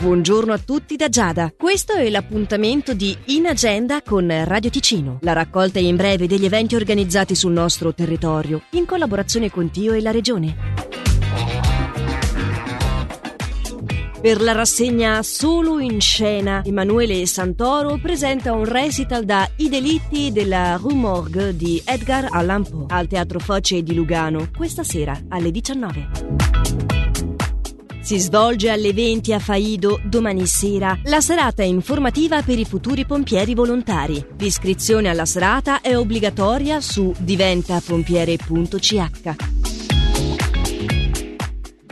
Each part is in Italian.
Buongiorno a tutti da Giada. Questo è l'appuntamento di In Agenda con Radio Ticino, la raccolta in breve degli eventi organizzati sul nostro territorio, in collaborazione con Tio e la Regione. Per la rassegna Solo in scena, Emanuele Santoro presenta un recital da I delitti della Rue Morgue di Edgar Allan Poe al Teatro Foce di Lugano questa sera alle 19. Si svolge alle 20 a Faido domani sera la serata informativa per i futuri pompieri volontari. L'iscrizione alla serata è obbligatoria su diventapompiere.ch.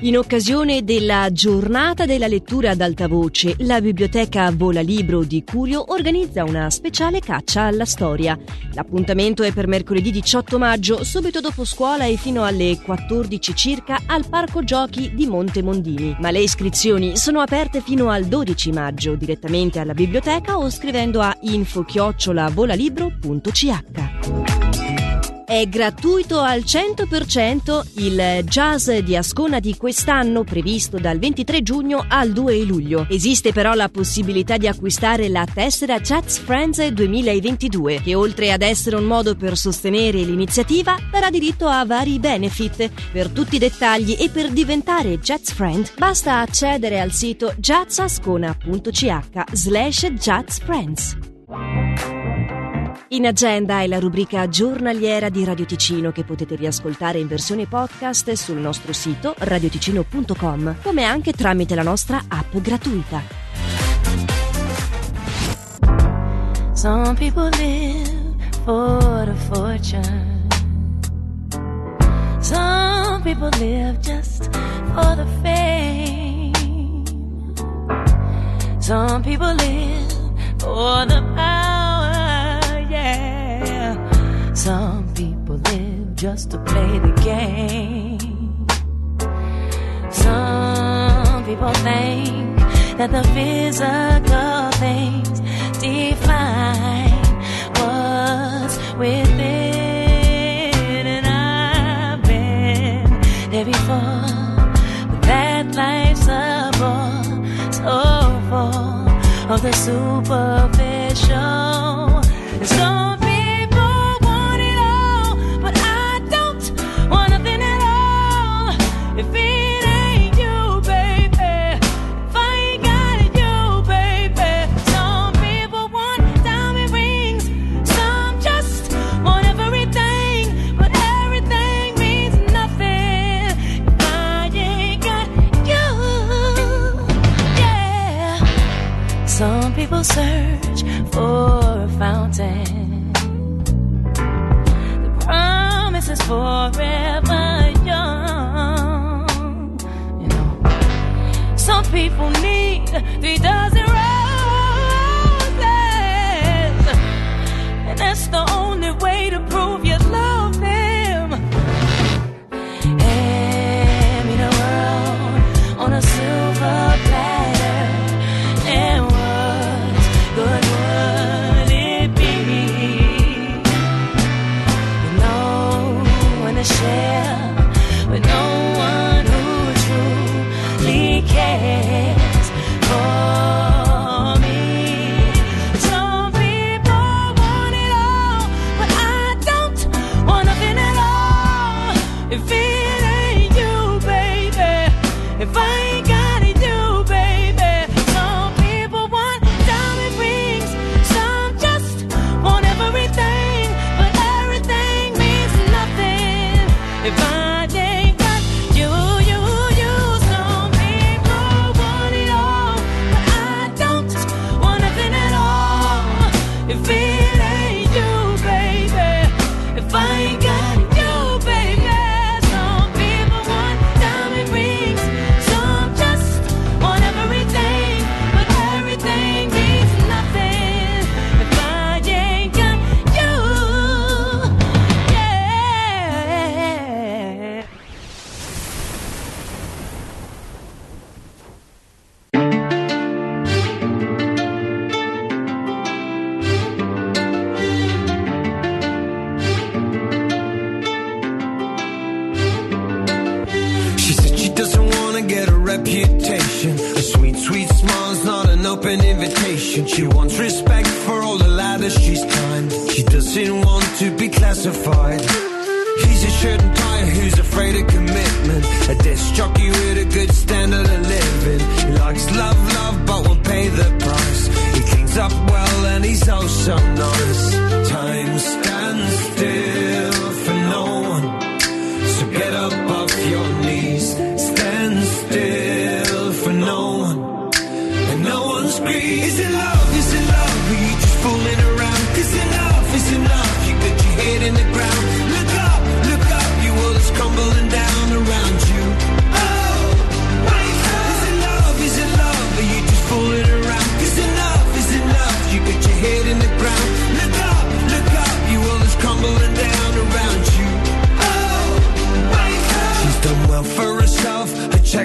In occasione della giornata della lettura ad alta voce, la biblioteca Vola Libro di Curio organizza una speciale caccia alla storia. L'appuntamento è per mercoledì 18 maggio, subito dopo scuola e fino alle 14 circa al Parco Giochi di Monte Mondini. Ma le iscrizioni sono aperte fino al 12 maggio direttamente alla biblioteca o scrivendo a info-volalibro.ch. È gratuito al 100% il jazz di Ascona di quest'anno previsto dal 23 giugno al 2 luglio. Esiste però la possibilità di acquistare la tessera Jazz Friends 2022 che oltre ad essere un modo per sostenere l'iniziativa darà diritto a vari benefit. Per tutti i dettagli e per diventare Jazz Friend basta accedere al sito jazzascona.ch slash jazzfriends. In agenda è la rubrica giornaliera di Radio Ticino che potete riascoltare in versione podcast sul nostro sito radioticino.com, come anche tramite la nostra app gratuita. Some people live for the fortune. Some people live just for the fame. Some people live for the power. Some people live just to play the game. Some people think that the physical things define what's within, and I've been there before. But that life's a bore, so full of the superficial. People search for a fountain. The promise is forever young. You know, some people need three dozen roses, and that's the if I ain't got Wanna get a reputation. A sweet, sweet smile open invitation. She wants respect for all the ladders she's climbed. She doesn't want to be classified. He's a shirt and tie who's afraid of commitment. A disc jockey with a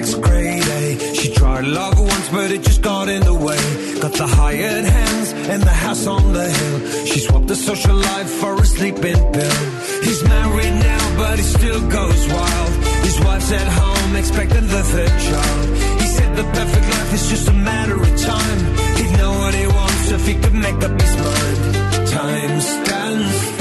Check's grade A. She tried love once, but it just got in the way. Got the hired hands and the house on the hill. She swapped the social life for a sleeping pill. He's married now, but he still goes wild. His wife's at home, expecting the third child. He said the perfect life is just a matter of time. He'd know what he wants if he could make up his mind. Time stands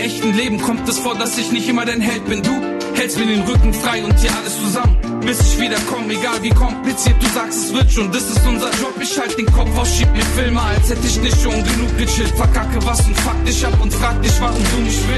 echten Leben kommt es vor, dass ich nicht immer dein Held bin. Du hältst mir den Rücken frei und hier alles zusammen, bis ich wiederkomme, egal wie kompliziert du sagst, es wird schon. Das ist unser Job, ich halt den Kopf aus, schieb mir Filme, als hätte ich nicht schon genug gechillt. Verkacke was und fuck dich ab und frag dich, warum du nicht willst.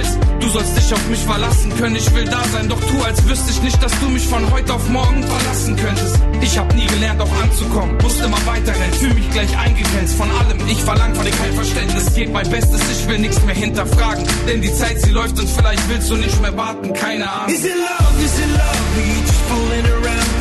Sollst dich auf mich verlassen können, ich will da sein, doch tu, als wüsste ich nicht, dass du mich von heute auf morgen verlassen könntest. Ich hab nie gelernt, auch anzukommen, musste mal weiterrennen, fühl mich gleich eingegrenzt von allem. Ich verlang von dir kein Verständnis, geht mein Bestes, ich will nichts mehr hinterfragen, denn die Zeit, sie läuft und vielleicht willst du nicht mehr warten, keine Ahnung. Is it love? Is it love? You just fooling around?